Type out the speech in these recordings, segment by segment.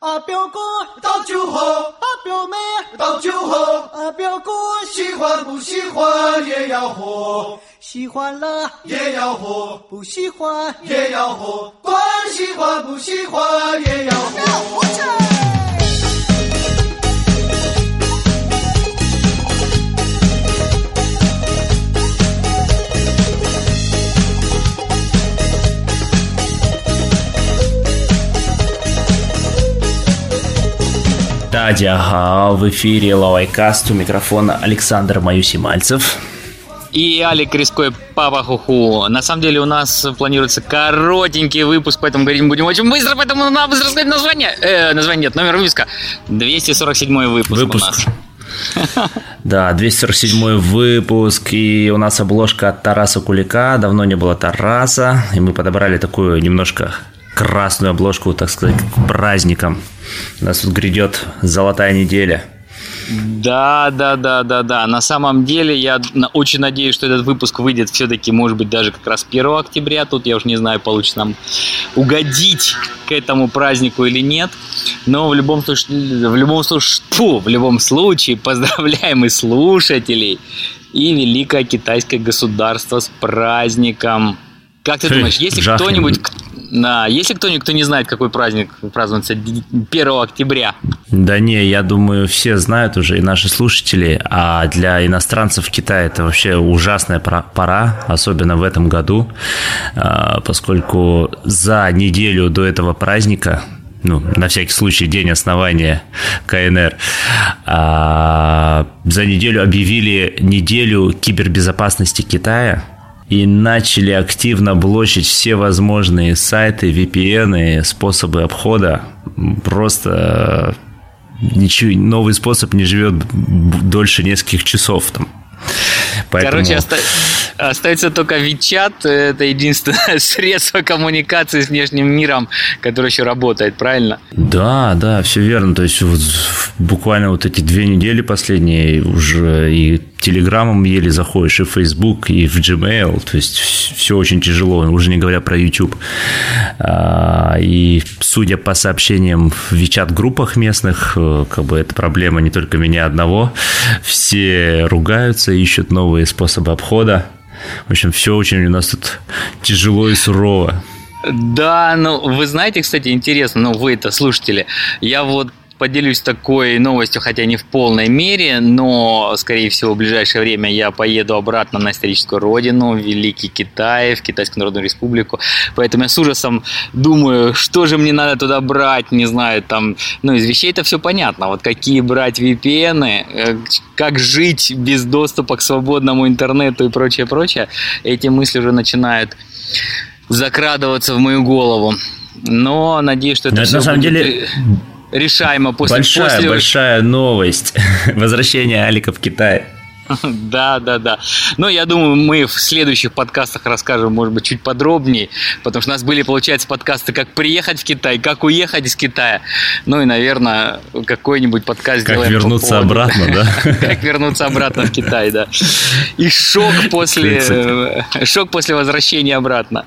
啊，表哥倒酒喝，啊，表妹倒酒喝，啊，表哥喜欢不喜欢也要喝，喜欢了也要喝，不喜欢也要喝，管喜欢不喜欢也要喝。Тадя, в эфире Лавайкаст, у микрофона Александр Маюсимальцев. И Алик Криской, папа хуху. На самом деле у нас планируется коротенький выпуск, поэтому говорить будем очень быстро, поэтому надо быстро сказать название. Э, название нет, номер выпуска. 247 выпуск, выпуск. у нас. Да, 247 выпуск, и у нас обложка от Тараса Кулика. Давно не было Тараса, и мы подобрали такую немножко красную обложку, так сказать, к праздникам. У нас тут грядет золотая неделя. Да, да, да, да, да. На самом деле я очень надеюсь, что этот выпуск выйдет все-таки, может быть, даже как раз 1 октября. Тут я уж не знаю, получится нам угодить к этому празднику или нет. Но в любом случае, в любом случае, фу, в любом случае поздравляем и слушателей, и великое китайское государство с праздником. Как ты думаешь, если кто-нибудь, да, если кто-нибудь, кто не знает, какой праздник празднуется 1 октября, Да не, я думаю, все знают уже, и наши слушатели, а для иностранцев в Китае это вообще ужасная пора, особенно в этом году, а, поскольку за неделю до этого праздника, ну, на всякий случай, день основания КНР, а, за неделю объявили неделю кибербезопасности Китая, и начали активно блочить все возможные сайты, VPN, способы обхода. Просто ничего, новый способ не живет дольше нескольких часов там. Поэтому... Короче, оста- остается только Вичат. Это единственное средство коммуникации с внешним миром, которое еще работает, правильно? Да, да, все верно. То есть вот буквально вот эти две недели последние уже и Телеграмом еле заходишь, и в Facebook, и в Gmail. То есть все очень тяжело, уже не говоря про YouTube. А, И судя по сообщениям в WeChat-группах местных, э, как бы это проблема не только меня одного. Все ругаются, ищут новые способы обхода. В общем, все очень у нас тут тяжело и сурово. Да, ну вы знаете, кстати, интересно, ну вы это слушатели, я вот поделюсь такой новостью, хотя не в полной мере, но, скорее всего, в ближайшее время я поеду обратно на историческую родину, в Великий Китай, в Китайскую Народную Республику. Поэтому я с ужасом думаю, что же мне надо туда брать, не знаю, там, ну, из вещей это все понятно. Вот какие брать VPN, э, как жить без доступа к свободному интернету и прочее, прочее. Эти мысли уже начинают закрадываться в мою голову. Но надеюсь, что это, Но всё на самом будет деле решаемо после... большая, после... большая новость. Возвращение Алика в Китай. Да, да, да. Но я думаю, мы в следующих подкастах расскажем, может быть, чуть подробнее, потому что у нас были, получается, подкасты, как приехать в Китай, как уехать из Китая. Ну и, наверное, какой-нибудь подкаст Как сделаем по вернуться поводу- обратно, да? Как вернуться обратно в Китай, да. И шок после, шок после возвращения обратно.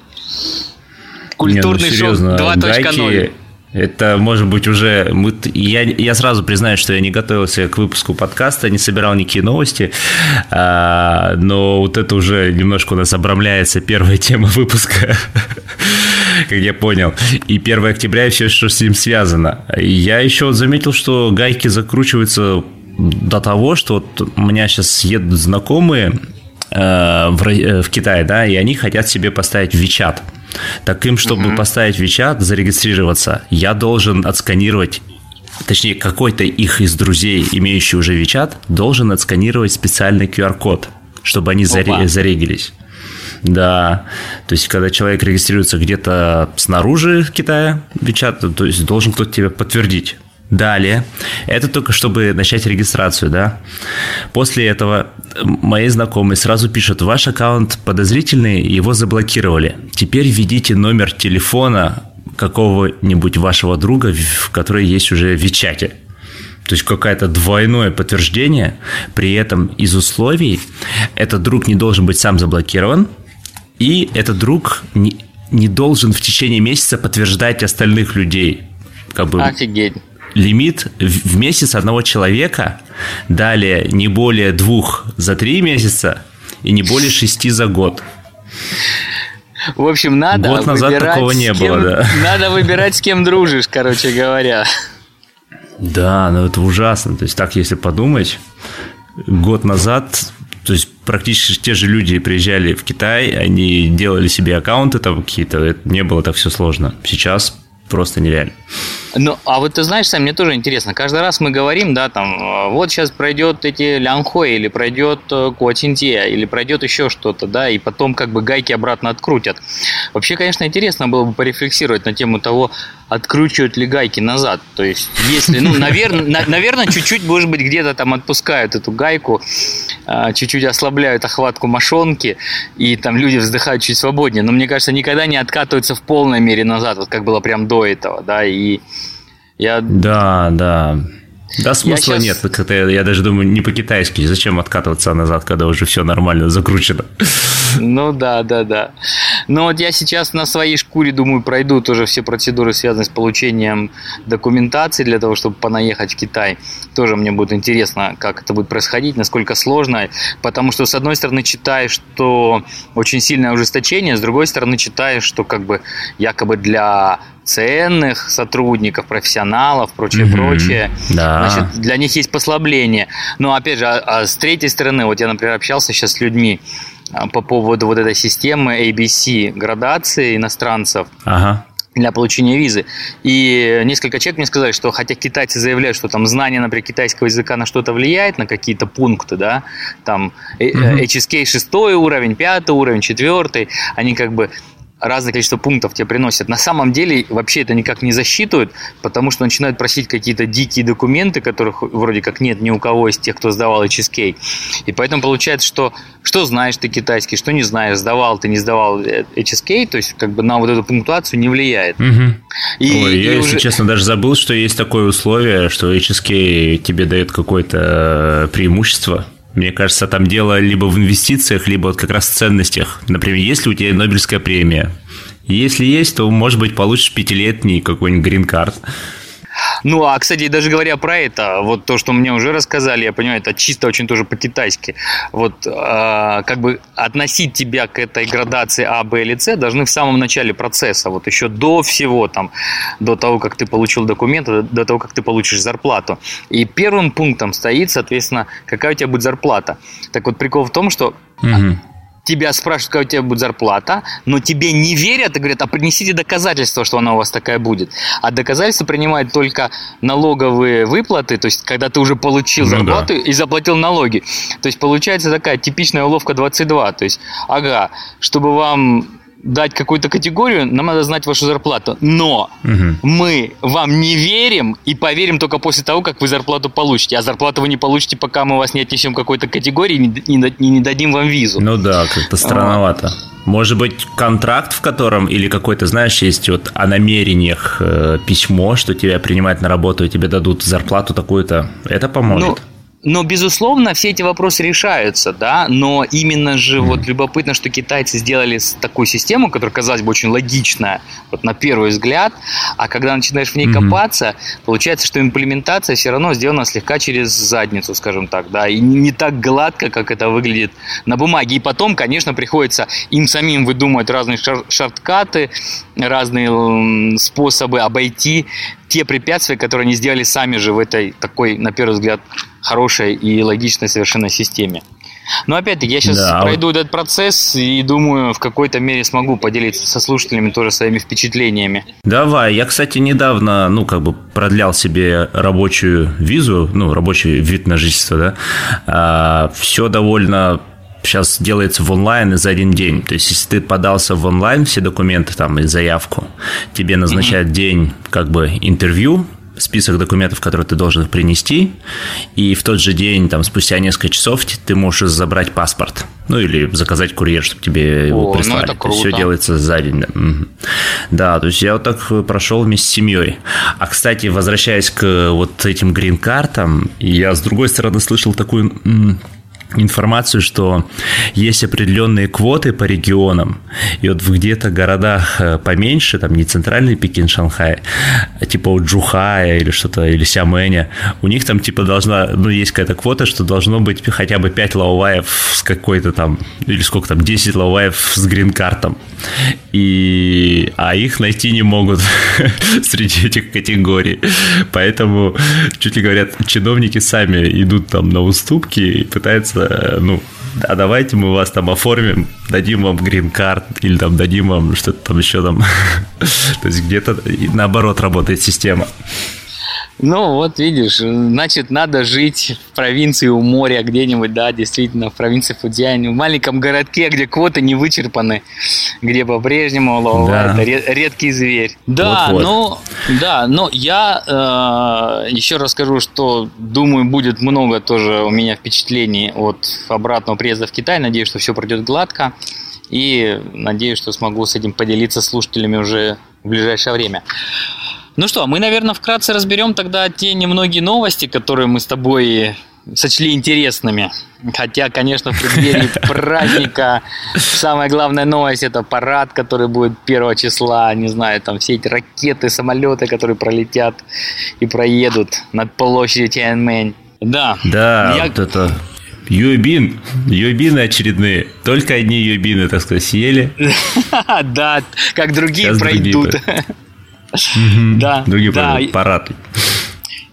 Культурный ну, шок серьезно, 2.0. Это может быть уже... Мы, я, я сразу признаю, что я не готовился к выпуску подкаста, не собирал никакие новости, а, но вот это уже немножко у нас обрамляется первая тема выпуска, как я понял. И 1 октября и все, что с ним связано. Я еще заметил, что гайки закручиваются до того, что вот у меня сейчас едут знакомые э, в, э, в Китае, да, и они хотят себе поставить WeChat. Так им, чтобы поставить WeChat, зарегистрироваться, я должен отсканировать точнее, какой-то их из друзей, имеющий уже WeChat, должен отсканировать специальный QR-код, чтобы они заре- зарегились. Да, то есть, когда человек регистрируется где-то снаружи Китая, WeChat, то есть, должен кто-то тебя подтвердить. Далее, это только чтобы начать регистрацию, да. После этого мои знакомые сразу пишут, ваш аккаунт подозрительный, его заблокировали. Теперь введите номер телефона какого-нибудь вашего друга, в- который есть уже в Вичате. То есть какое-то двойное подтверждение. При этом из условий этот друг не должен быть сам заблокирован, и этот друг не, не должен в течение месяца подтверждать остальных людей, как бы... Офигеть. Лимит в месяц одного человека, далее не более двух за три месяца и не более шести за год. В общем, надо Год назад выбирать, такого не кем- было, да. Надо выбирать, с кем дружишь, короче говоря. Да, ну это ужасно. То есть так, если подумать, год назад, то есть практически те же люди приезжали в Китай, они делали себе аккаунты там какие-то, это не было так все сложно. Сейчас просто нереально. Ну, а вот ты знаешь, Сам, мне тоже интересно. Каждый раз мы говорим, да, там, э, вот сейчас пройдет эти Лянхой, или пройдет э, Куатинтия, или пройдет еще что-то, да, и потом как бы гайки обратно открутят. Вообще, конечно, интересно было бы порефлексировать на тему того, откручивают ли гайки назад. То есть, если, ну, наверное, наверное, чуть-чуть, может быть, где-то там отпускают эту гайку, а, чуть-чуть ослабляют охватку мошонки, и там люди вздыхают чуть свободнее. Но мне кажется, никогда не откатываются в полной мере назад, вот как было прям до этого, да, и я Да, да. Да, смысла щас- нет. Как-то я, я даже думаю, не по-китайски. Зачем откатываться назад, когда уже все нормально закручено? Ну да, да, да. Но вот я сейчас на своей шкуре, думаю, пройду тоже все процедуры, связанные с получением документации для того, чтобы понаехать в Китай. Тоже мне будет интересно, как это будет происходить, насколько сложно. Потому что, с одной стороны, читаешь, что очень сильное ужесточение, с другой стороны, читаешь, что как бы якобы для ценных сотрудников, профессионалов, прочее, Мгм. прочее. Да. Значит, для них есть послабление. Но опять же, а, а с третьей стороны, вот я, например, общался сейчас с людьми по поводу вот этой системы ABC градации иностранцев Ага. для получения визы. И несколько человек мне сказали, что хотя китайцы заявляют, что там знание, например, китайского языка на что-то влияет, на какие-то пункты, да, там Мгм. HSK шестой уровень, пятый уровень, четвертый, они как бы разное количество пунктов тебе приносят. На самом деле вообще это никак не засчитывают, потому что начинают просить какие-то дикие документы, которых вроде как нет ни у кого из тех, кто сдавал HSK. И поэтому получается, что что знаешь ты китайский, что не знаешь, сдавал ты, не сдавал э, HSK, то есть как бы на вот эту пунктуацию не влияет. Мгм. И, Ой, я, и если уже- честно, даже забыл, что есть такое условие, что HSK тебе дает какое-то э, преимущество. Мне кажется, там дело либо в инвестициях, либо вот как раз в ценностях. Например, есть ли у тебя Нобелевская премия? Если есть, то, может быть, получишь пятилетний какой-нибудь грин-карт. Ну, а, кстати, даже говоря про это, вот то, что мне уже рассказали, я понимаю, это чисто очень тоже по-китайски. Вот а, как бы относить тебя к этой градации А, Б или С должны в самом начале процесса, вот еще до всего там, до того, как ты получил документы, до того, как ты получишь зарплату. И первым пунктом стоит, соответственно, какая у тебя будет зарплата. Так вот, прикол в том, что Мгм. Тебя спрашивают, какая у тебя будет зарплата, но тебе не верят и говорят, а принесите доказательства, что она у вас такая будет. А доказательства принимают только налоговые выплаты, то есть когда ты уже получил Ну да. зарплату и заплатил налоги. То есть получается такая типичная уловка 22. То есть, ага, чтобы вам дать какую-то категорию, нам надо знать вашу зарплату. Но Мгм. мы вам не верим и поверим только после того, как вы зарплату получите. А зарплату вы не получите, пока мы вас не отнесем к какой-то категории и не, не не дадим вам визу. Ну да, как-то странновато. Может быть, контракт, в котором, или какой-то, знаешь, есть вот о намерениях э, письмо, что тебя принимают на работу и тебе дадут зарплату такую-то, это поможет. Ну, но, безусловно, все эти вопросы решаются, да, но именно же вот любопытно, что китайцы сделали такую систему, которая, казалось бы, очень логичная, вот на первый взгляд, а когда начинаешь в ней копаться, получается, что имплементация все равно сделана слегка через задницу, скажем так, да, и не так гладко, как это выглядит на бумаге. И потом, конечно, приходится им самим выдумывать разные шар- шорткаты, разные способы обойти те препятствия, которые они сделали сами же в этой такой, на первый взгляд, хорошей и логичной совершенно системе. Но опять-таки, я сейчас Да, а пройду этот процесс и думаю, в какой-то мере смогу поделиться со слушателями тоже своими впечатлениями. Давай, я, кстати, недавно, ну, как бы продлял себе рабочую визу, ну, рабочий вид на жительство, да. все довольно сейчас делается в онлайн и за один день. То есть, если ты подался в онлайн все документы там и заявку, тебе назначают день как бы интервью, список документов, которые ты должен принести, и в тот же день, там, спустя несколько часов, ты можешь забрать паспорт. Ну, или заказать курьер, чтобы тебе его О, ну прислали. это То есть Все круто. делается за день. Да. Да, то есть я вот так прошел вместе с семьей. А, кстати, возвращаясь к вот этим грин-картам, я с другой стороны слышал такую информацию, что есть определенные квоты по регионам, и вот в где-то городах э, поменьше, там не центральный Пекин, Шанхай, а типа у Джухая или что-то, или Сямэня, у них там типа должна, ну, есть какая-то квота, что должно быть хотя бы 5 лауваев с какой-то там, или сколько там, 10 лауваев с грин-картом. И, а их найти не могут среди этих категорий. Поэтому, чуть ли говорят, чиновники сами идут там на уступки и пытаются ну, а давайте мы вас там оформим, дадим вам грин-карт или там дадим вам что-то там еще там. То есть где-то наоборот работает система. Ну, вот видишь, значит, надо жить в провинции у моря где-нибудь, да, действительно, в провинции Фудзянь, в маленьком городке, где квоты не вычерпаны, где по-прежнему ловает да. редкий зверь. Да, вот -вот. ну, да, но я э, еще расскажу, что, думаю, будет много тоже у меня впечатлений от обратного приезда в Китай. Надеюсь, что все пройдет гладко. И надеюсь, что смогу с этим поделиться с слушателями уже в ближайшее время. Ну что, мы, наверное, вкратце разберем тогда те немногие новости, которые мы с тобой сочли интересными. Хотя, конечно, в преддверии праздника самая главная новость это парад, который будет 1 числа. Не знаю, там все эти ракеты, самолеты, которые пролетят и проедут над площадью Тяньаньмэнь. Да. Да, я... вот это Юбин, юбины очередные. Только одни юбины, так сказать, съели. Да, как другие пройдут. Да, другие да. парад.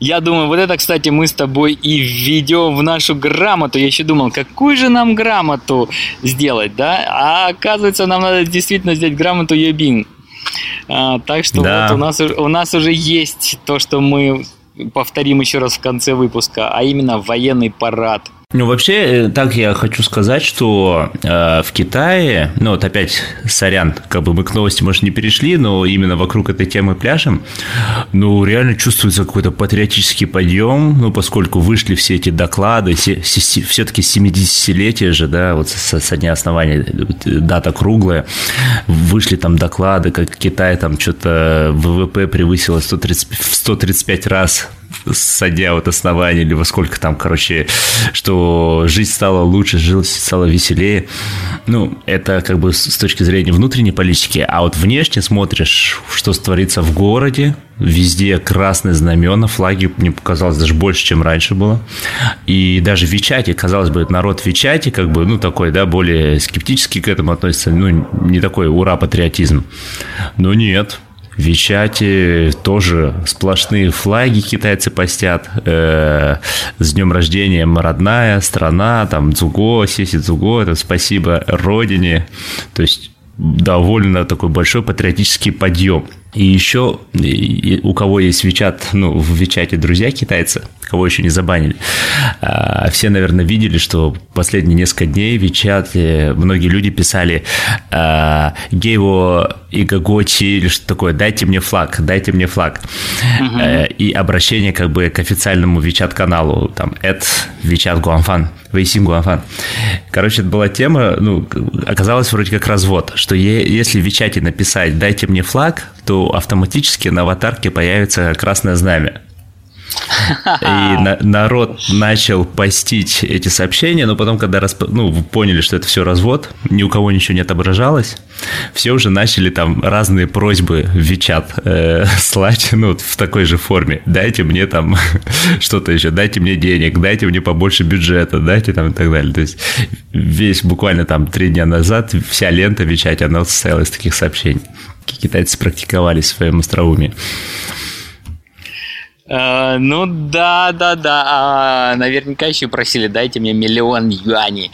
Я думаю, вот это, кстати, мы с тобой и введем в нашу грамоту. Я еще думал, какую же нам грамоту сделать, да? А оказывается, нам надо действительно сделать грамоту Йобин. А, так что да. вот у нас, у нас уже есть то, что мы повторим еще раз в конце выпуска, а именно военный парад – ну, вообще, э, так я хочу сказать, что э, в Китае, ну, вот опять, сорян, как бы мы к новости, может, не перешли, но именно вокруг этой темы пляжем, ну, реально чувствуется какой-то патриотический подъем, ну, поскольку вышли все эти доклады, все, все-таки 70-летие же, да, вот со, со дня основания, дата круглая, вышли там доклады, как Китай там что-то ВВП превысило 130, в 135 раз садя от основания, или во сколько там, короче, что жизнь стала лучше, жизнь стала веселее. Ну, это как бы с точки зрения внутренней политики. А вот внешне смотришь, что творится в городе, везде красные знамена, флаги, мне показалось, даже больше, чем раньше было. И даже в Вичате, казалось бы, народ в Вичате, как бы, ну, такой, да, более скептически к этому относится, ну, не такой ура-патриотизм. Но нет, в Вичате тоже сплошные флаги китайцы постят. Э, с днем рождения, родная страна, там Цуго, Сеси Цуго, это спасибо родине. То есть довольно такой большой патриотический подъем. И еще у кого есть Вичат, ну, в Вичате друзья китайцы, кого еще не забанили, а, все, наверное, видели, что последние несколько дней в Вичате многие люди писали а, «Гейво и Гагочи» или что такое «Дайте мне флаг, дайте мне флаг». Угу. И обращение как бы к официальному Вичат-каналу, там, «Эд Вичат Гуанфан», «Вейсин Гуанфан». Короче, это была тема, ну, оказалось вроде как развод, что если в Вичате написать «Дайте мне флаг», то автоматически на аватарке появится красное знамя. И на, народ начал постить эти сообщения, но потом, когда расп... ну, поняли, что это все развод, ни у кого ничего не отображалось, все уже начали там разные просьбы в Вичат э, слать, ну, в такой же форме. Дайте мне там что-то еще, дайте мне денег, дайте мне побольше бюджета, дайте там и так далее. То есть весь буквально там три дня назад вся лента в Вичате, она состояла из таких сообщений китайцы практиковали в своем остроумии. Uh, ну да, да, да. А, наверняка еще просили, дайте мне миллион юаней.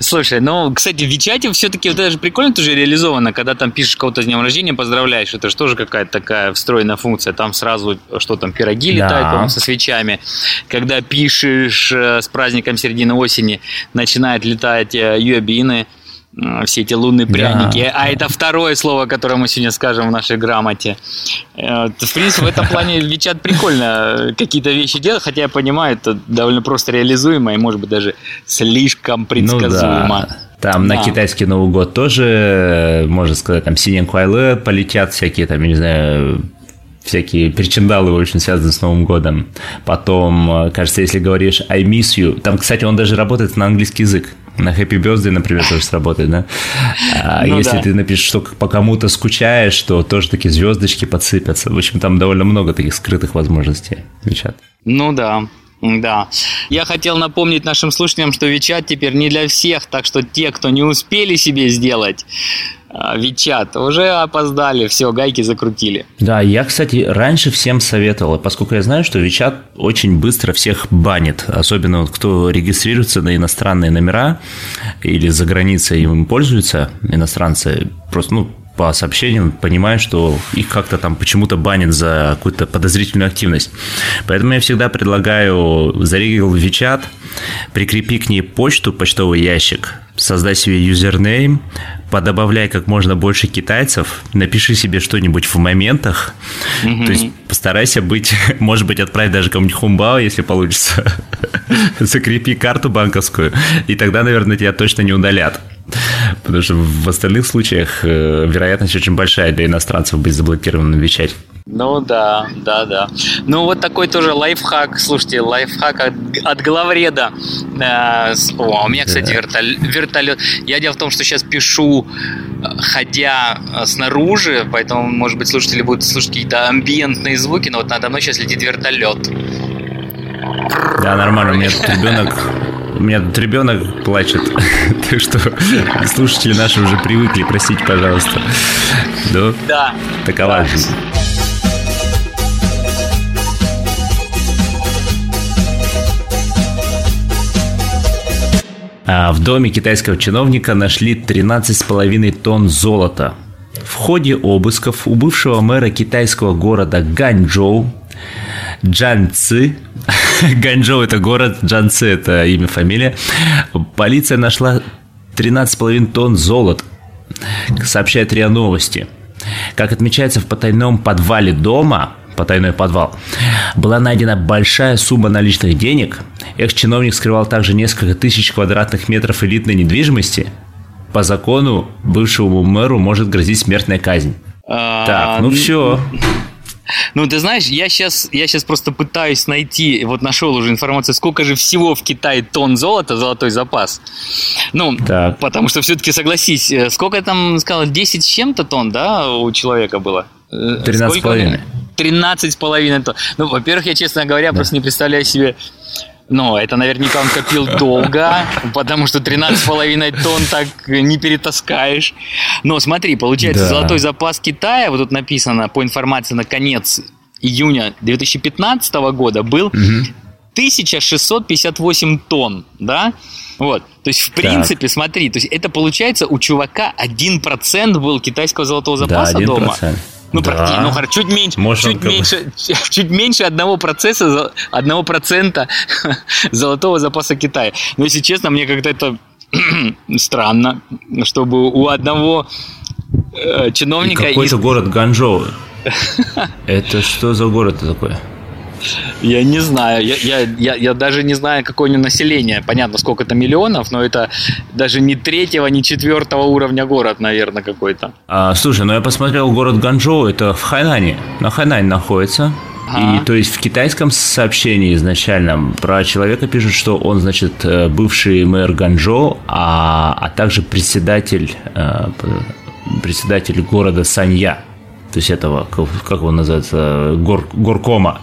Слушай, ну, кстати, в Вичате все-таки вот это же прикольно тоже реализовано, когда там пишешь кого-то с днем рождения, поздравляешь, это же тоже какая-то такая встроенная функция. Там сразу, что там, пироги да. летают, со свечами. Когда пишешь э, с праздником середины осени, начинают летать э, юабины, все эти лунные пряники. Да. А это второе слово, которое мы сегодня скажем в нашей грамоте. Э, в принципе, в этом плане Вичат прикольно какие-то вещи делать, хотя я понимаю, это довольно просто реализуемо и, может быть, даже слишком предсказуемо. Ну, да. Там да. на китайский Новый год тоже, можно сказать, там Синен Куайле полетят всякие, там, я не знаю, всякие причиндалы очень связаны с Новым годом. Потом, кажется, если говоришь I miss you, там, кстати, он даже работает на английский язык. На Happy Birthday, например, тоже сработает, да? А ну, если да. ты напишешь, что по кому-то скучаешь, то тоже такие звездочки подсыпятся. В общем, там довольно много таких скрытых возможностей. Вичат. Ну да. Да. Я хотел напомнить нашим слушателям, что Вичат теперь не для всех, так что те, кто не успели себе сделать Вичат, уже опоздали, все, гайки закрутили. Да, я, кстати, раньше всем советовал, поскольку я знаю, что Вичат очень быстро всех банит, особенно вот кто регистрируется на иностранные номера или за границей им пользуются, иностранцы, просто, ну, по сообщениям понимаю, что их как-то там почему-то банят за какую-то подозрительную активность. Поэтому я всегда предлагаю зарегистрировать Вичат, прикрепи к ней почту, почтовый ящик, создай себе юзернейм, подобавляй как можно больше китайцев, напиши себе что-нибудь в моментах, mm-hmm. то есть постарайся быть, может быть, отправь даже кому-нибудь хумбао, если получится, закрепи карту банковскую, и тогда, наверное, тебя точно не удалят. Потому что в остальных случаях э, вероятность очень большая для иностранцев быть заблокированным вещать. Ну да, да, да. Ну вот такой тоже лайфхак. Слушайте, лайфхак от, от главреда. Э, о, у меня, кстати, вертолет, вертолет. Я дело в том, что сейчас пишу, э, ходя э, снаружи, поэтому, может быть, слушатели будут слушать какие-то амбиентные звуки, но вот надо мной сейчас летит вертолет. Да, нормально. У меня тут ребенок у меня тут ребенок плачет, так что слушатели наши уже привыкли, простите, пожалуйста. Да? Да. Такова жизнь. В доме китайского чиновника нашли 13,5 тонн золота. В ходе обысков у бывшего мэра китайского города Ганчжоу Джан Ци. Ганчжоу – это город, Джан Ци – это имя, фамилия. Полиция нашла 13,5 тонн золота, сообщает РИА Новости. Как отмечается в потайном подвале дома, потайной подвал, была найдена большая сумма наличных денег. Экс-чиновник скрывал также несколько тысяч квадратных метров элитной недвижимости. По закону бывшему мэру может грозить смертная казнь. А, так, ну все. Ну, ты знаешь, я сейчас, я сейчас просто пытаюсь найти, вот нашел уже информацию, сколько же всего в Китае тонн золота, золотой запас. Ну, так. потому что все-таки, согласись, э, сколько там, сказал, 10 с чем-то тонн, да, у человека было? 13,5. 13,5 тонн. Ну, во-первых, я, честно говоря, да. просто не представляю себе но это наверняка он копил долго, потому что 13,5 тонн так не перетаскаешь. Но смотри, получается, да. золотой запас Китая, вот тут написано по информации на конец июня 2015 года был угу. 1658 тонн, да? Вот, то есть, в принципе, так. смотри, то есть это получается у чувака 1% был китайского золотого запаса да, 1%. дома. Ну, да. практически, ну, чуть меньше, Может, чуть меньше, чуть меньше одного процесса, одного процента золотого запаса Китая. Но, если честно, мне как-то это странно, чтобы у одного э, чиновника... Какой-то из... город Ганчжоу. Это что за город такой? Я не знаю. Я, я, я, я даже не знаю, какое у него население. Понятно, сколько это миллионов, но это даже не третьего, не четвертого уровня город, наверное, какой-то. А, слушай, ну я посмотрел город Ганчжоу, это в Хайнане. На Хайнане находится. И то есть в китайском сообщении изначально про человека пишут, что он, значит, э, бывший мэр Ганчжоу, а, а также председатель, э, председатель города Санья. То есть этого, как его называется, гор, горкома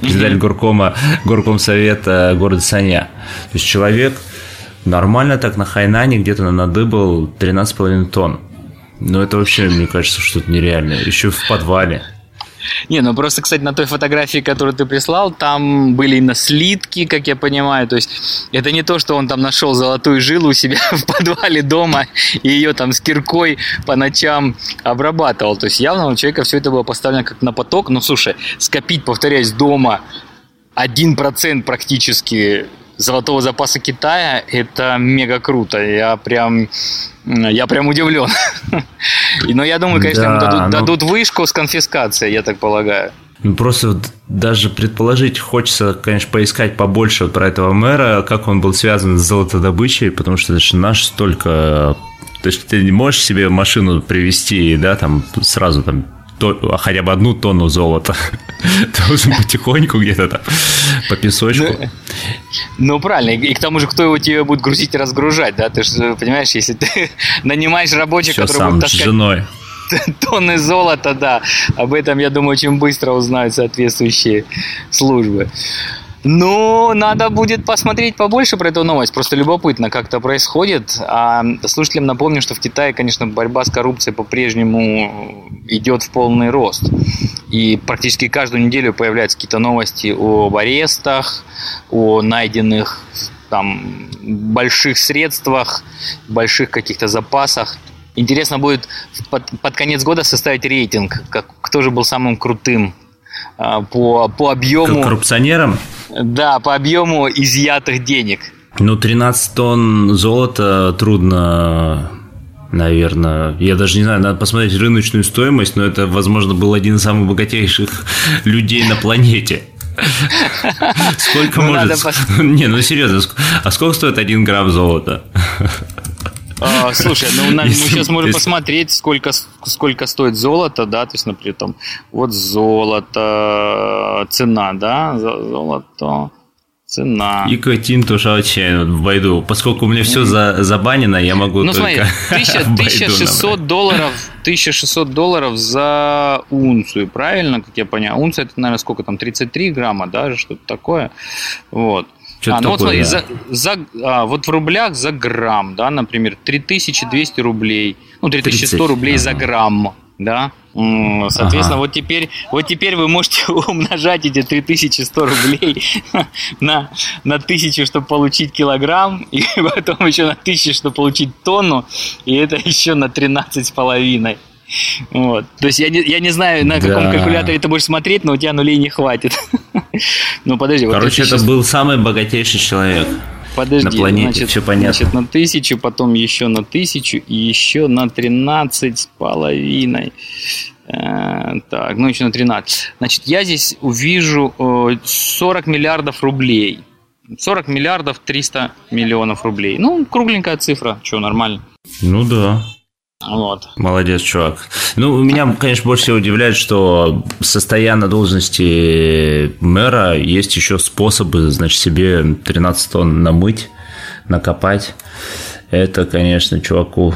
председатель горкома, горком совета города Саня. То есть человек нормально так на Хайнане где-то надыбал 13,5 тонн. Ну, это вообще, мне кажется, что-то нереальное. Еще в подвале. Не, ну просто, кстати, на той фотографии, которую ты прислал, там были именно слитки, как я понимаю. То есть это не то, что он там нашел золотую жилу у себя в подвале дома и ее там с киркой по ночам обрабатывал. То есть явно у человека все это было поставлено как на поток. Ну, слушай, скопить, повторяюсь, дома 1% практически золотого запаса Китая, это мега круто. Я прям я прям удивлен. Но я думаю, конечно, да, ему дадут, ну... дадут вышку с конфискацией, я так полагаю. Ну, просто вот даже предположить хочется, конечно, поискать побольше про этого мэра, как он был связан с золотодобычей, потому что это же наш столько... То есть ты не можешь себе машину привезти, да, там сразу там то, хотя бы одну тонну золота. Должен потихоньку где-то там по песочку. Ну, ну, правильно. И, к тому же, кто его тебе будет грузить и разгружать, да? Ты же понимаешь, если ты нанимаешь рабочих, Все которые сам, будут с таскать женой. тонны золота, да. Об этом, я думаю, очень быстро узнают соответствующие службы. Ну, надо будет посмотреть побольше про эту новость. Просто любопытно, как это происходит. А слушателям напомню, что в Китае, конечно, борьба с коррупцией по-прежнему идет в полный рост. И практически каждую неделю появляются какие-то новости об арестах, о найденных там больших средствах, больших каких-то запасах. Интересно будет под, под конец года составить рейтинг, как, кто же был самым крутым а, по, по объему... Коррупционерам? Да, по объему изъятых денег. Ну, 13 тонн золота трудно наверное. Я даже не знаю, надо посмотреть рыночную стоимость, но это, возможно, был один из самых богатейших людей на планете. Сколько Ну, может... Не, ну серьезно, а сколько стоит один грамм золота? А, слушай, ну на- мы сейчас можем посмотреть, сколько, сколько стоит золото, да, то есть, например, там, вот золото, цена, да, золото, цена. И Тинту Шаочен в Байду. Поскольку у меня все за, забанено, я могу Ну смотри, только 1000 в Байду 1600 набрать. долларов, 1600 долларов за унцию, правильно, как я понял? Унция это, наверное, сколько там, 33 грамма, да, что-то такое. Вот. Что-то а, ну вот такое, смотри, да. за, за, а, вот в рублях за грамм, да, например, 3200 рублей, ну, 3100 30, рублей за ага. грамм, да. Соответственно, Ага. вот теперь, вот теперь вы можете умножать эти 3100 рублей на, на 1000, чтобы получить килограмм, и потом еще на 1000, чтобы получить тонну, и это еще на 13 с половиной. Вот. То есть я не, я не знаю, на каком Да. калькуляторе ты будешь смотреть, но у тебя нулей не хватит. Ну подожди, вот Короче, ты это щас- был самый богатейший человек. Подожди, на планете, значит, всё понятно. Значит, на тысячу, потом еще на тысячу и еще на 13 с половиной. Э, Так, ну еще на 13. Значит, я здесь увижу э, 40 миллиардов рублей. 40 миллиардов 300 миллионов рублей. Ну, кругленькая цифра, что, нормально. Ну да. Вот. Молодец, чувак. Ну, меня, конечно, больше всего удивляет, что состоя на должности мэра, есть еще способы, значит, себе 13 тонн намыть, накопать. Это, конечно, чуваку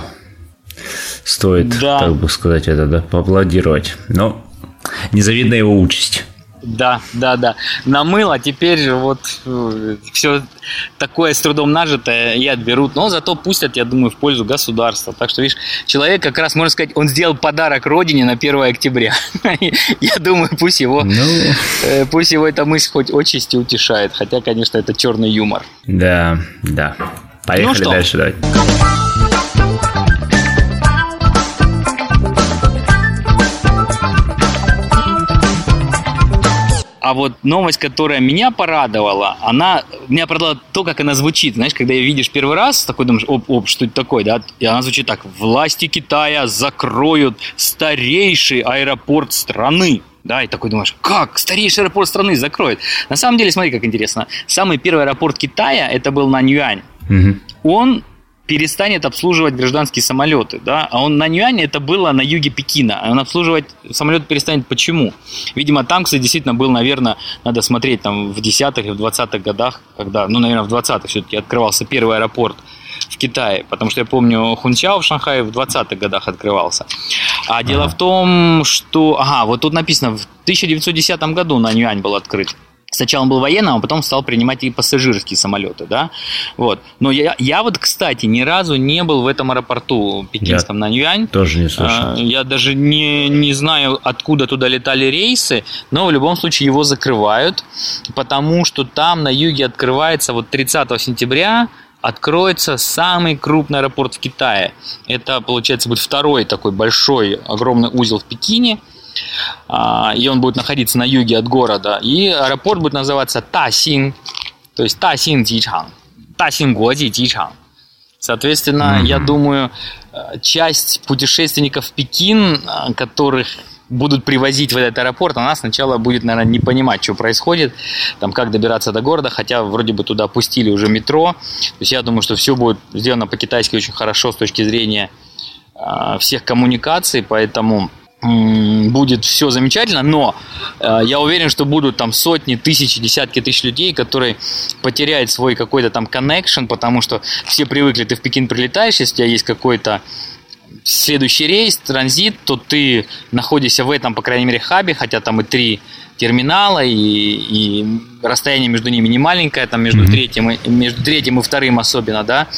стоит, Да. так бы сказать, это, да, поаплодировать. Но незавидная его участь. Да, да, да. Намыл, а теперь вот все такое с трудом нажитое и отберут. Но зато пустят, я думаю, в пользу государства. Так что, видишь, человек как раз, можно сказать, он сделал подарок родине на 1 октября. Я думаю, пусть его, Ну, э, пусть его эта мысль хоть отчасти утешает. Хотя, конечно, это черный юмор. да, да. Поехали что? дальше, давай. А вот новость, которая меня порадовала, она меня порадовала то, как она звучит. Знаешь, когда ее видишь первый раз, такой думаешь, оп, оп, что это такое, да? И она звучит так. Власти Китая закроют старейший аэропорт страны. Да, и такой думаешь, как старейший аэропорт страны закроют? На самом деле, смотри, как интересно. Самый первый аэропорт Китая, это был Наньюань. Мгм. Он перестанет обслуживать гражданские самолеты, да, а он на Нюане это было на юге Пекина, а он обслуживать самолет перестанет почему? Видимо, там, кстати, действительно был, наверное, надо смотреть там в 10-х и в 20-х годах, когда, ну, наверное, в 20-х все-таки открывался первый аэропорт в Китае, потому что я помню, Хунчао в Шанхае в 20-х годах открывался. А дело в том, что, ага, вот тут написано, в 1910 году на Нюань был открыт. Сначала он был военным, а потом стал принимать и пассажирские самолеты, да, вот. Но я, я вот, кстати, ни разу не был в этом аэропорту пекинском на Нюань. Тоже не А, слышал. Я даже не, не знаю, откуда туда летали рейсы, но в любом случае его закрывают, потому что там на юге открывается вот 30 сентября откроется самый крупный аэропорт в Китае. Это, получается, будет второй такой большой, огромный узел в Пекине. А, И он будет находиться на юге от города. И аэропорт будет называться Тасин, то есть Тасин Дичан, Тасин Гуади Дичан. Соответственно, Мгм. я думаю, э, часть путешественников в Пекин, э, которых будут привозить в этот аэропорт, она сначала будет, наверное, не понимать, что происходит, там, как добираться до города, хотя вроде бы туда пустили уже метро. То есть я думаю, что все будет сделано по-китайски очень хорошо с точки зрения э, всех коммуникаций, поэтому будет все замечательно, но э, я уверен, что будут там сотни, тысячи, десятки тысяч людей, которые потеряют свой какой-то там connection, потому что все привыкли, ты в Пекин прилетаешь, если у тебя есть какой-то следующий рейс, транзит, то ты находишься в этом, по крайней мере, хабе, хотя там и три терминала, и, и расстояние между ними не маленькое, там между, mm-hmm. третьим, и, между третьим и вторым особенно, да.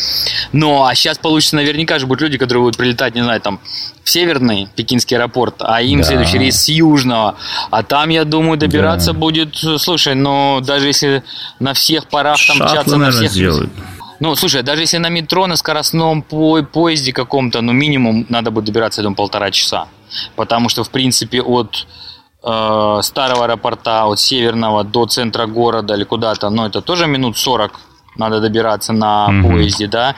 Но а сейчас получится наверняка же будут люди, которые будут прилетать, не знаю, там в северный пекинский аэропорт, а им да. следующий рейс с южного, а там, я думаю, добираться да. будет, слушай, ну даже если на всех парах там Шатлы, мчаться на всех... Сделают. Ну, слушай, даже если на метро, на скоростном по поезде каком-то, ну, минимум надо будет добираться, я думаю, полтора часа. Потому что, в принципе, от э, старого аэропорта, от северного до центра города или куда-то, ну, это тоже минут 40 надо добираться на mm-hmm. поезде, да,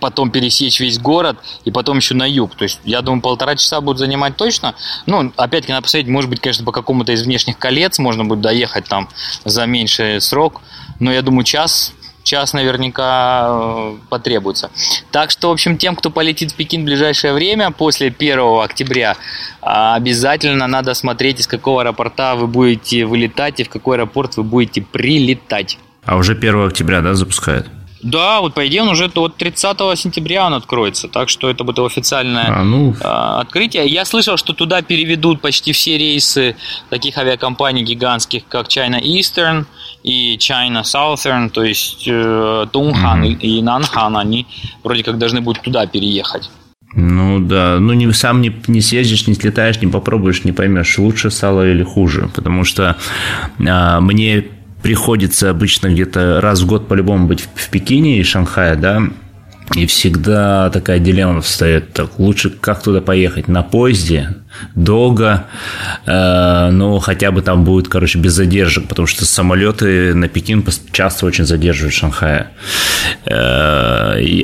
потом пересечь весь город и потом еще на юг. То есть, я думаю, полтора часа будет занимать точно. Ну, опять-таки, надо посмотреть, может быть, конечно, по какому-то из внешних колец можно будет доехать там за меньший срок. Но я думаю, час час наверняка э, потребуется. Так что, в общем, тем, кто полетит в Пекин в ближайшее время, после 1 октября, а, обязательно надо смотреть, из какого аэропорта вы будете вылетать и в какой аэропорт вы будете прилетать. А уже 1 октября, да, запускают? Да, вот по идее он уже от 30 сентября он откроется, так что это будет официальное а, ну... А, открытие. Я слышал, что туда переведут почти все рейсы таких авиакомпаний гигантских, как China Eastern и China Southern, то есть э, Тунхан mm-hmm. и Нанхан, они вроде как должны будут туда переехать. Ну да, ну не, сам не, не съездишь, не слетаешь, не попробуешь, не поймешь, лучше стало или хуже. Потому что а, мне приходится обычно где-то раз в год по-любому быть в Пекине и Шанхае, да, и всегда такая дилемма встает. Так, лучше как туда поехать? На поезде? Долго? Э, ну, хотя бы там будет, короче, без задержек, потому что самолеты на Пекин часто очень задерживают в Шанхае. Э,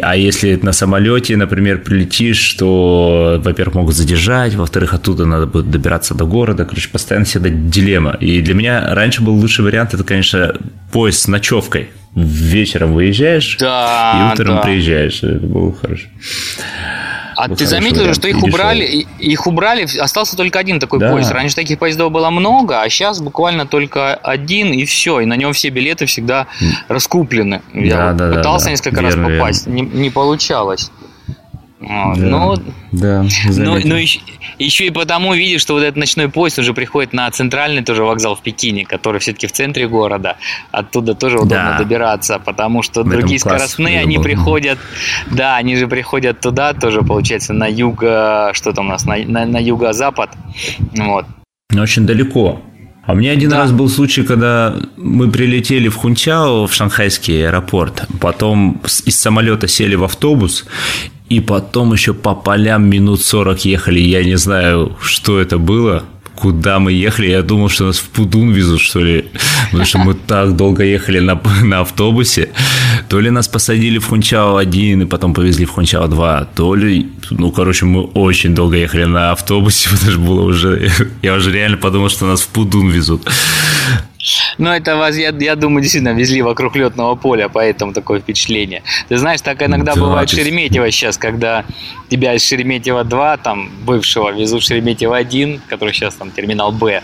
а если на самолете, например, прилетишь, то, во-первых, могут задержать, во-вторых, оттуда надо будет добираться до города. Короче, постоянно всегда дилемма. И для меня раньше был лучший вариант, это, конечно, поезд с ночевкой вечером выезжаешь да, и утром да. приезжаешь. Это было хорошо. А ты заметил же, что их убрали, их убрали, остался только один такой да. поезд. Раньше таких поездов было много, а сейчас буквально только один и все. И на нем все билеты всегда раскуплены. Я да, вот да, пытался да, несколько верно, раз попасть, не, не получалось. Да, но, да, но, но еще, еще и потому видишь, что вот этот ночной поезд уже приходит на центральный тоже вокзал в Пекине, который все-таки в центре города. Оттуда тоже удобно да. добираться, потому что в другие скоростные, они приходят, да, они же приходят туда тоже, получается, на юго, что там у нас, на, на, на юго-запад. Вот. Очень далеко. А у меня один да. раз был случай, когда мы прилетели в Хунчао, в шанхайский аэропорт, потом из самолета сели в автобус, и потом еще по полям минут 40 ехали. Я не знаю, что это было куда мы ехали. Я думал, что нас в Пудун везут, что ли. Потому что мы так долго ехали на, на автобусе. То ли нас посадили в Хунчао-1 и потом повезли в Хунчао-2, то ли... Ну, короче, мы очень долго ехали на автобусе, потому что было уже... Я уже реально подумал, что нас в Пудун везут. Ну, это вас, я, я думаю, действительно везли вокруг летного поля, поэтому такое впечатление. Ты знаешь, так иногда да, бывает ты... Шереметьево сейчас, когда тебя из Шереметьево 2, там, бывшего, везут Шереметьево 1, который сейчас там терминал Б.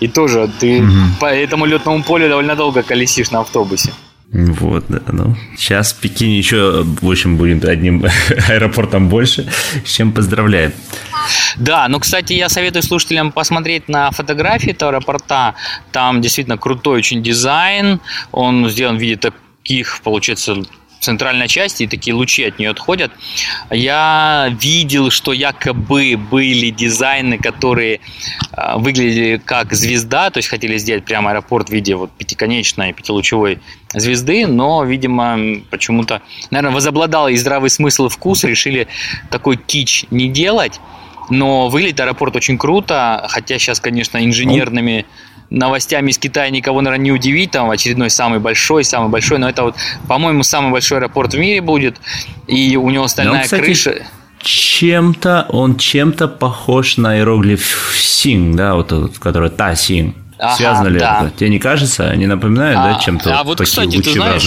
И тоже ты угу. по этому летному полю довольно долго колесишь на автобусе. Вот, да, ну. Сейчас в Пекине еще, в общем, будет одним аэропортом больше, с чем поздравляем. Да, ну, кстати, я советую слушателям посмотреть на фотографии этого аэропорта. Там действительно крутой очень дизайн. Он сделан в виде таких, получается, центральной части, и такие лучи от нее отходят. Я видел, что якобы были дизайны, которые а, выглядели как звезда, то есть хотели сделать прямо аэропорт в виде вот пятиконечной пятилучевой звезды, но, видимо, почему-то, наверное, возобладал и здравый смысл и вкус, решили такой кич не делать. Но выглядит аэропорт очень круто, хотя сейчас, конечно, инженерными новостями из Китая никого, наверное, не удивить. Там очередной самый большой, самый большой. Но это вот, по-моему, самый большой аэропорт в мире будет. И у него стальная но, кстати, крыша. Чем-то он чем-то похож на иероглиф Синг, да, вот этот, который Та Синг. Ага, Связано ли да. это? Тебе не кажется? Не напоминает, а, да, чем-то а вот, кстати, ты знаешь,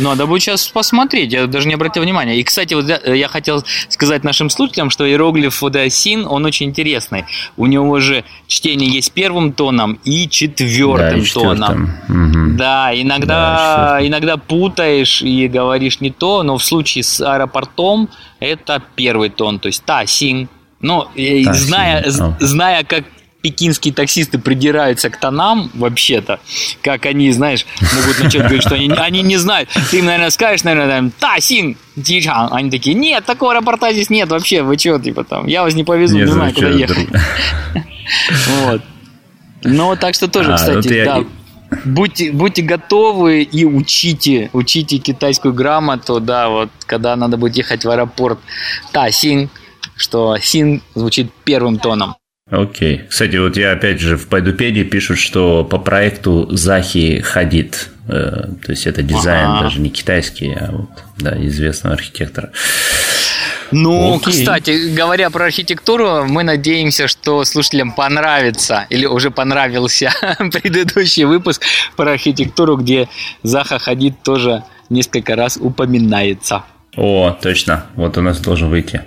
Надо будет сейчас посмотреть, я даже не обратил внимания. И, кстати, вот я хотел сказать нашим слушателям, что иероглиф вот син, он очень интересный. У него же чтение есть первым тоном и четвертым да, тоном. Угу. Да, иногда, да, иногда путаешь и говоришь не то, но в случае с аэропортом это первый тон, то есть та син. Но та зная, зная, как пекинские таксисты придираются к тонам вообще-то, как они, знаешь, могут начать говорить, что они, они не знают. Ты им, наверное, скажешь, наверное, там, Тасин, Дичан. Они такие, нет, такого аэропорта здесь нет вообще, вы что, типа там, я вас не повезу, не знаю, куда ехать. Вот. Ну, так что тоже, а, кстати, да. Будьте, будьте готовы и учите, учите китайскую грамоту, да, вот, когда надо будет ехать в аэропорт Тасин, что син звучит первым тоном. Окей. Кстати, вот я опять же в Пайдупедии пишут, что по проекту Захи Хадид. Э, то есть это дизайн ага. даже не китайский, а вот, да, известного архитектора. Ну, Окей. кстати, говоря про архитектуру, мы надеемся, что слушателям понравится или уже понравился предыдущий выпуск про архитектуру, где Заха Хадид тоже несколько раз упоминается. О, точно. Вот у нас должен выйти.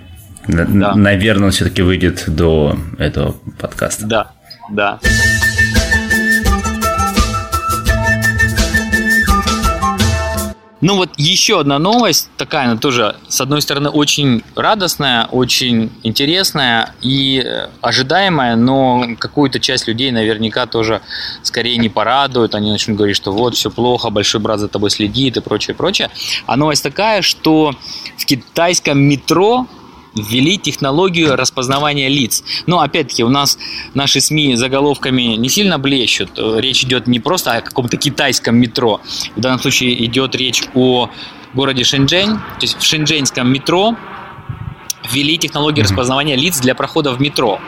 Да. Наверное, он все-таки выйдет до этого подкаста. Да, да. Ну вот еще одна новость, такая она тоже, с одной стороны, очень радостная, очень интересная и э, ожидаемая, но какую-то часть людей наверняка тоже скорее не порадует. Они начнут говорить, что вот, все плохо, большой брат за тобой следит и прочее, прочее. А новость такая, что в китайском метро ввели технологию распознавания лиц. Но опять-таки у нас наши СМИ заголовками не сильно блещут. Речь идет не просто о каком-то китайском метро. В данном случае идет речь о городе Шэньчжэнь. То есть в шэньчжэньском метро ввели технологию распознавания лиц для прохода в метро.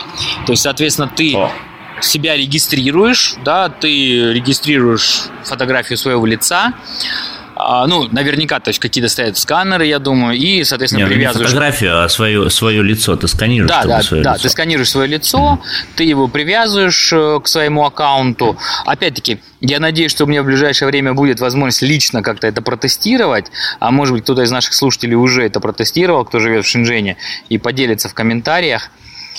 То есть, соответственно, ты себя регистрируешь, да, ты регистрируешь фотографию своего лица, а, ну, наверняка, то есть какие-то стоят сканеры, я думаю, и, соответственно, Не, привязываешь... Не фотографию, а свое, свое лицо, ты сканируешь да, да, свое да, лицо. ты сканируешь свое лицо, mm-hmm. ты его привязываешь э, к своему аккаунту. Опять-таки, я надеюсь, что у меня в ближайшее время будет возможность лично как-то это протестировать, а может быть, кто-то из наших слушателей уже это протестировал, кто живет в Шэньчжэне, и поделится в комментариях.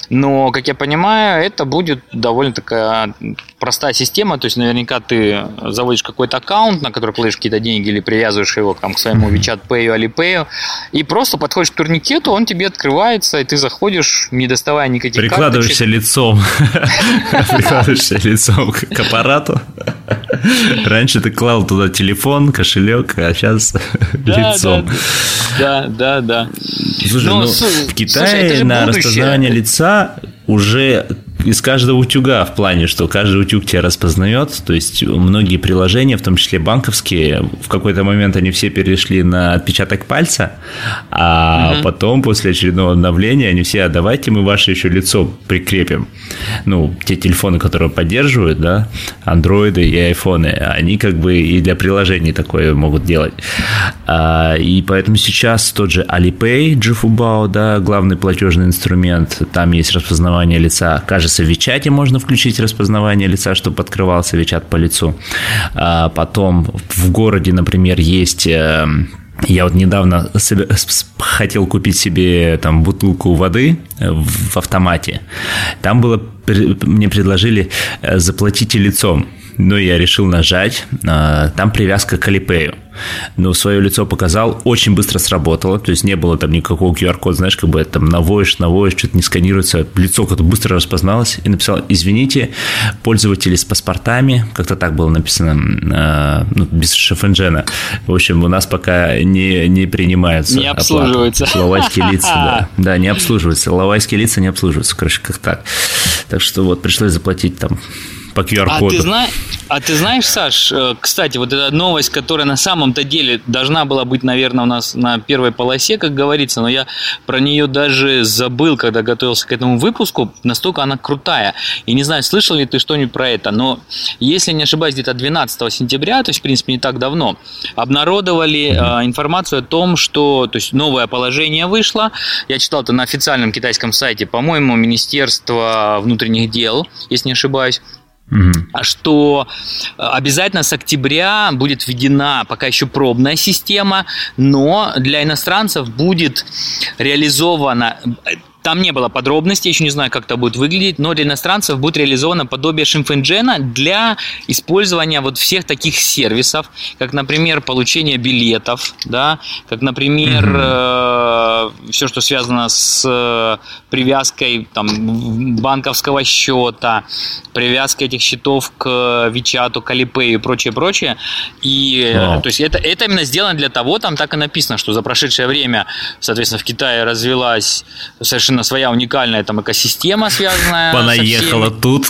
Но, как я понимаю, это будет довольно такая простая система. То есть, наверняка ты заводишь какой-то аккаунт, на который кладешь какие-то деньги или привязываешь его там, к своему WeChat Pay, Alipay, и просто подходишь к турникету, он тебе открывается, и ты заходишь, не доставая никаких Прикладываешься карточек. лицом. Прикладываешься лицом к аппарату. Раньше ты клал туда телефон, кошелек, а сейчас лицом. Да, да, да. Слушай, ну, ну в Китае на распознавание лица уже из каждого утюга в плане, что каждый утюг тебя распознает. То есть многие приложения, в том числе банковские, в какой-то момент они все перешли на отпечаток пальца, а угу. потом после очередного обновления они все, а давайте мы ваше еще лицо прикрепим. Ну, те телефоны, которые поддерживают, да, андроиды и айфоны, они как бы и для приложений такое могут делать. А, и поэтому сейчас тот же Alipay, Jifubao, да, главный платежный инструмент, там есть распознавание лица, кажется, кажется, в Вичате можно включить распознавание лица, чтобы открывался Вичат по лицу. А потом в городе, например, есть э, я вот недавно хотел купить себе там бутылку воды в автомате. Там было мне предложили э, заплатите лицом но я решил нажать. А, там привязка к Alipay. Но свое лицо показал, очень быстро сработало, то есть не было там никакого QR-кода, знаешь, как бы там наводишь, наводишь, что-то не сканируется, лицо как-то быстро распозналось и написал, извините, пользователи с паспортами, как-то так было написано, а, ну, без шефенджена. В общем, у нас пока не, не принимаются Не обслуживаются. Лавайские лица, да. Да, не обслуживаются. Лавайские лица не обслуживаются, короче, как так. Так что вот пришлось заплатить там по QR-коду. А ты, зна... а ты знаешь, Саш, э, кстати, вот эта новость, которая на самом-то деле должна была быть, наверное, у нас на первой полосе, как говорится, но я про нее даже забыл, когда готовился к этому выпуску, настолько она крутая. И не знаю, слышал ли ты что-нибудь про это, но если не ошибаюсь, где-то 12 сентября, то есть, в принципе, не так давно, обнародовали э, информацию о том, что то есть, новое положение вышло. Я читал это на официальном китайском сайте, по-моему, Министерство внутренних дел, если не ошибаюсь угу. что обязательно с октября будет введена пока еще пробная система, но для иностранцев будет реализована там не было подробностей, еще не знаю, как это будет выглядеть, но для иностранцев будет реализовано подобие шимфенджена для использования вот всех таких сервисов, как, например, получение билетов, да, как, например, mm-hmm. э, все, что связано с э, привязкой там, банковского счета, привязкой этих счетов к Вичату, к Alipay и прочее, прочее. И, wow. то есть это, это именно сделано для того, там так и написано, что за прошедшее время, соответственно, в Китае развелась совершенно совершенно своя уникальная там экосистема, связанная Понаехала тут.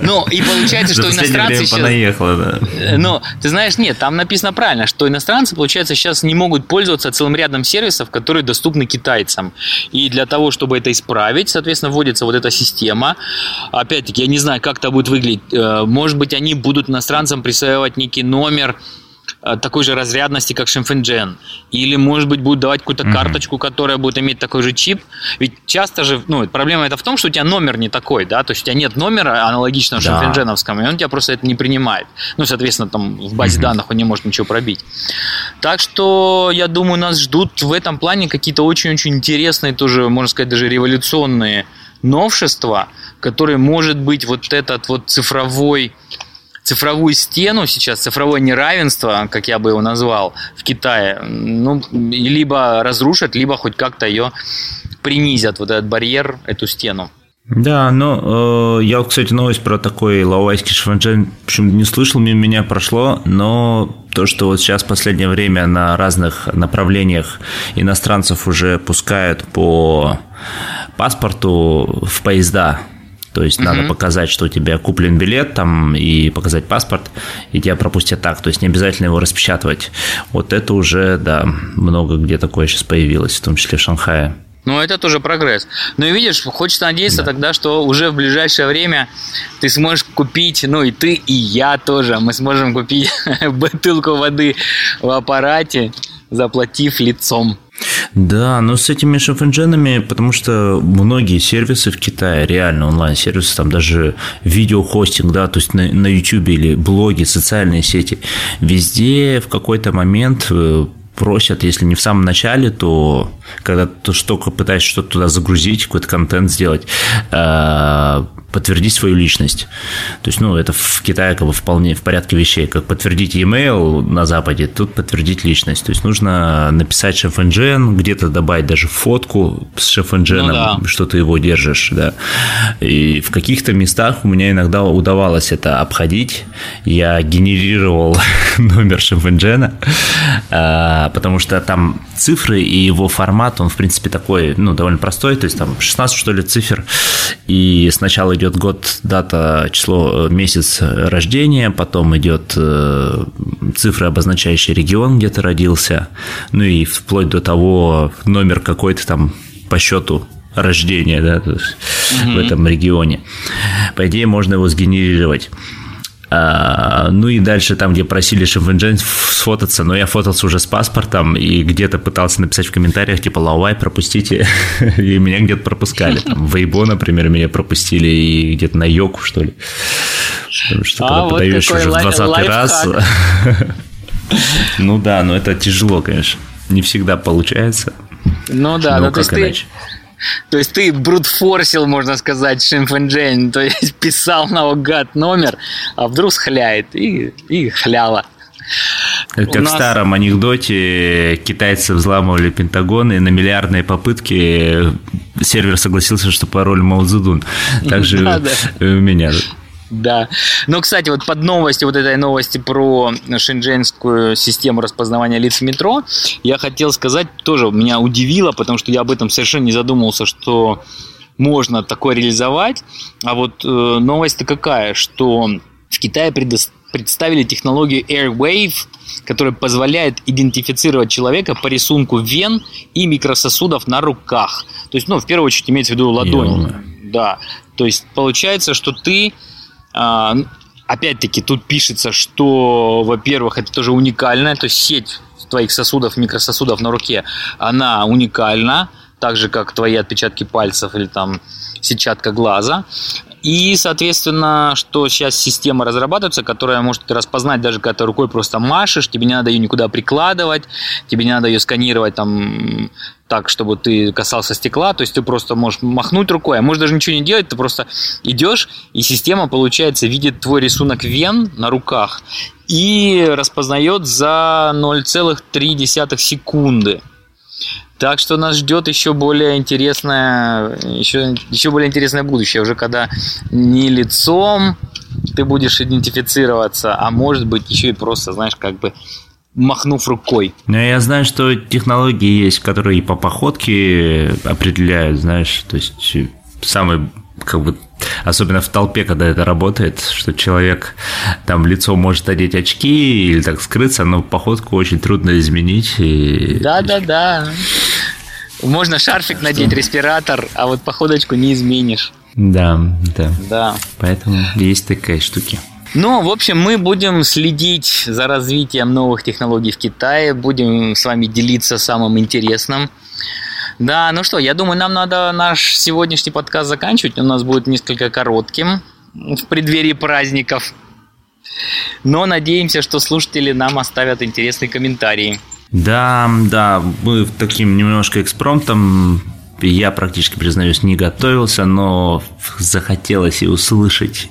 Ну, и получается, что иностранцы сейчас... Понаехала, да. Э, ну, ты знаешь, нет, там написано правильно, что иностранцы, получается, сейчас не могут пользоваться целым рядом сервисов, которые доступны китайцам. И для того, чтобы это исправить, соответственно, вводится вот эта система. Опять-таки, я не знаю, как это будет выглядеть. Э, может быть, они будут иностранцам присваивать некий номер, такой же разрядности, как Шимфенджен. Или, может быть, будет давать какую-то mm-hmm. карточку, которая будет иметь такой же чип. Ведь часто же, ну, проблема это в том, что у тебя номер не такой, да, то есть у тебя нет номера аналогичного да. шимфендженовскому, и он тебя просто это не принимает. Ну, соответственно, там в базе mm-hmm. данных он не может ничего пробить. Так что, я думаю, нас ждут в этом плане какие-то очень-очень интересные, тоже, можно сказать, даже революционные новшества, которые, может быть, вот этот вот цифровой цифровую стену сейчас, цифровое неравенство, как я бы его назвал, в Китае, ну, либо разрушат, либо хоть как-то ее принизят, вот этот барьер, эту стену. Да, ну, э, я, кстати, новость про такой лаовайский шифанджен, почему не слышал, мимо меня прошло, но то, что вот сейчас в последнее время на разных направлениях иностранцев уже пускают по паспорту в поезда, то есть угу. надо показать, что у тебя куплен билет там и показать паспорт, и тебя пропустят так. То есть не обязательно его распечатывать. Вот это уже, да, много где такое сейчас появилось, в том числе в Шанхае. Ну, это тоже прогресс. Ну и видишь, хочется надеяться да. тогда, что уже в ближайшее время ты сможешь купить, ну и ты, и я тоже, мы сможем купить бутылку воды в аппарате, заплатив лицом. Да, но с этими шефендженами, потому что многие сервисы в Китае, реально онлайн-сервисы, там даже видеохостинг, да, то есть на, на YouTube или блоги, социальные сети, везде в какой-то момент э, просят, если не в самом начале, то когда ты только пытаешься что-то туда загрузить, какой-то контент сделать, э, подтвердить свою личность. То есть, ну, это в Китае как бы вполне в порядке вещей. Как подтвердить e-mail на Западе, тут подтвердить личность. То есть, нужно написать шеф-энджен, где-то добавить даже фотку с шеф-эндженом, ну, да. что ты его держишь, да. И в каких-то местах у меня иногда удавалось это обходить. Я генерировал номер шеф-энджена, а, потому что там цифры и его формат, он, в принципе, такой, ну, довольно простой, то есть там 16, что ли, цифр, и сначала идет год, дата, число, э, месяц рождения, потом идет э, цифры, обозначающие регион, где ты родился, ну и вплоть до того номер какой-то там по счету рождения, да, угу. в этом регионе. По идее, можно его сгенерировать. А, ну и дальше там, где просили Шимфенджен сфотаться, но я фотался уже с паспортом и где-то пытался написать в комментариях, типа, Лауай, пропустите, и меня где-то пропускали. Там, в Эйбо, например, меня пропустили, и где-то на Йоку, что ли. Потому что а, когда вот подаешь уже в 20 раз... Ну да, но это тяжело, конечно. Не всегда получается. Ну да, ну то есть ты то есть ты брутфорсил, можно сказать, Шимфенджейн, то есть писал наугад номер, а вдруг схляет и, и хляла. Как нас... в старом анекдоте китайцы взламывали Пентагон, и на миллиардные попытки сервер согласился, что пароль Мао Цзэдун. Также у меня. Да. Но, кстати, вот под новостью, вот этой новости про шендженскую систему распознавания лиц в метро, я хотел сказать, тоже меня удивило, потому что я об этом совершенно не задумывался, что можно такое реализовать. А вот э, новость-то какая, что в Китае предо- представили технологию Airwave, которая позволяет идентифицировать человека по рисунку вен и микрососудов на руках. То есть, ну, в первую очередь имеется в виду ладонь. Да. То есть получается, что ты опять-таки, тут пишется, что, во-первых, это тоже уникальная, то есть сеть твоих сосудов, микрососудов на руке, она уникальна, так же, как твои отпечатки пальцев или там сетчатка глаза. И, соответственно, что сейчас система разрабатывается, которая может распознать даже когда ты рукой просто машешь, тебе не надо ее никуда прикладывать, тебе не надо ее сканировать там так, чтобы ты касался стекла, то есть ты просто можешь махнуть рукой, а можешь даже ничего не делать, ты просто идешь, и система, получается, видит твой рисунок вен на руках и распознает за 0,3 секунды. Так что нас ждет еще более интересное, еще, еще более интересное будущее, уже когда не лицом ты будешь идентифицироваться, а может быть еще и просто, знаешь, как бы махнув рукой. Ну, я знаю, что технологии есть, которые по походке определяют, знаешь, то есть самый как бы особенно в толпе, когда это работает, что человек там лицо может одеть очки или так скрыться, но походку очень трудно изменить. И... Да, да, да. Можно шарфик надеть, респиратор, а вот походочку не изменишь. Да, да. Да. Поэтому есть такая штуки. Ну, в общем, мы будем следить за развитием новых технологий в Китае, будем с вами делиться самым интересным. Да, ну что, я думаю, нам надо наш сегодняшний подкаст заканчивать. У нас будет несколько коротким в преддверии праздников. Но надеемся, что слушатели нам оставят интересные комментарии. Да, да, мы таким немножко экспромтом я практически, признаюсь, не готовился, но захотелось и услышать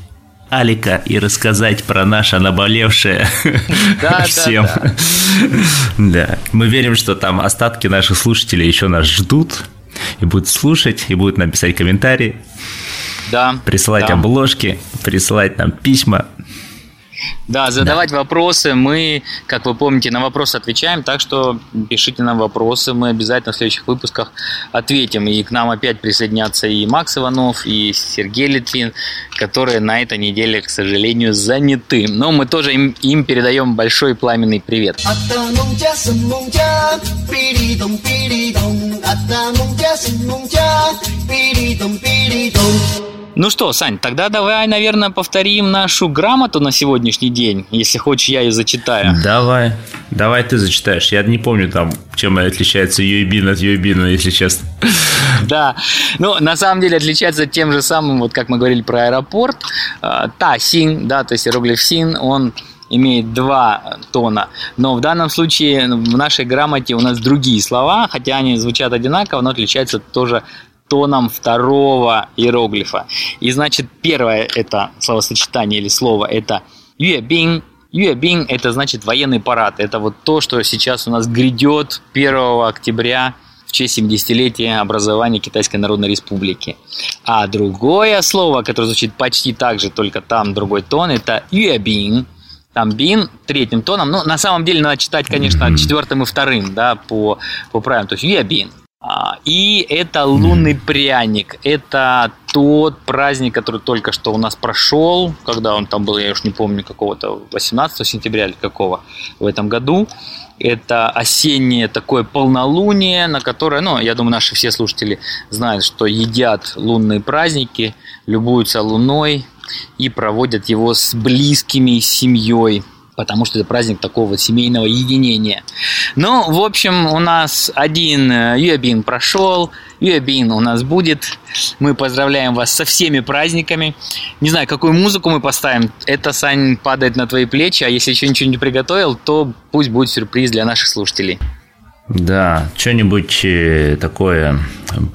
Алика и рассказать про наше наболевшее да, всем. Да, да. да. Мы верим, что там остатки наших слушателей еще нас ждут и будут слушать, и будут написать комментарии. Да. Присылать да. обложки, присылать нам письма. Да, задавать да. вопросы. Мы, как вы помните, на вопросы отвечаем, так что пишите нам вопросы. Мы обязательно в следующих выпусках ответим. И к нам опять присоединятся и Макс Иванов, и Сергей Литвин, которые на этой неделе, к сожалению, заняты. Но мы тоже им, им передаем большой пламенный привет. Ну что, Сань, тогда давай, наверное, повторим нашу грамоту на сегодняшний день. Если хочешь, я ее зачитаю. Давай. Давай ты зачитаешь. Я не помню там, чем отличается UAB от UAB, если честно. Да. Ну, на самом деле отличается тем же самым, вот как мы говорили про аэропорт. А, та, син, да, то есть иероглиф син, он имеет два тона. Но в данном случае в нашей грамоте у нас другие слова, хотя они звучат одинаково, но отличаются тоже тоном второго иероглифа. И значит, первое это словосочетание или слово это юэбин. Юэбин это значит военный парад. Это вот то, что сейчас у нас грядет 1 октября в честь 70-летия образования Китайской Народной Республики. А другое слово, которое звучит почти так же, только там другой тон, это юэбин. Там бин третьим тоном. Ну, на самом деле надо читать, конечно, четвертым и вторым, да, по, по правилам. То есть юэбин. А, и это лунный пряник. Это тот праздник, который только что у нас прошел, когда он там был, я уж не помню, какого-то 18 сентября или какого в этом году. Это осеннее такое полнолуние, на которое, ну, я думаю, наши все слушатели знают, что едят лунные праздники, любуются луной и проводят его с близкими, с семьей потому что это праздник такого семейного единения. Ну, в общем, у нас один э, Юабин прошел, Юабин у нас будет. Мы поздравляем вас со всеми праздниками. Не знаю, какую музыку мы поставим. Это, Сань, падает на твои плечи, а если еще ничего не приготовил, то пусть будет сюрприз для наших слушателей. Да, что-нибудь э, такое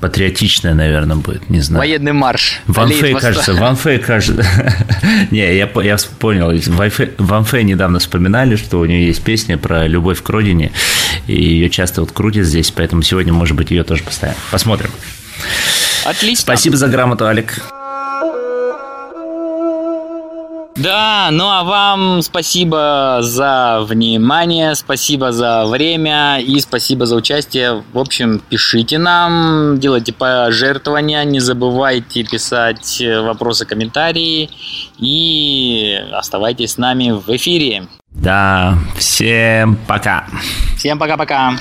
патриотичное, наверное, будет, не знаю. Военный марш. Ван Фэй, кажется, Ван Фэй, кажется... не, я, я понял, Ван Фэй недавно вспоминали, что у нее есть песня про любовь к родине, и ее часто вот крутят здесь, поэтому сегодня, может быть, ее тоже поставим. Посмотрим. Отлично. Спасибо за грамоту, Алик. Да, ну а вам спасибо за внимание, спасибо за время и спасибо за участие. В общем, пишите нам, делайте пожертвования, не забывайте писать вопросы, комментарии и оставайтесь с нами в эфире. Да, всем пока. Всем пока-пока.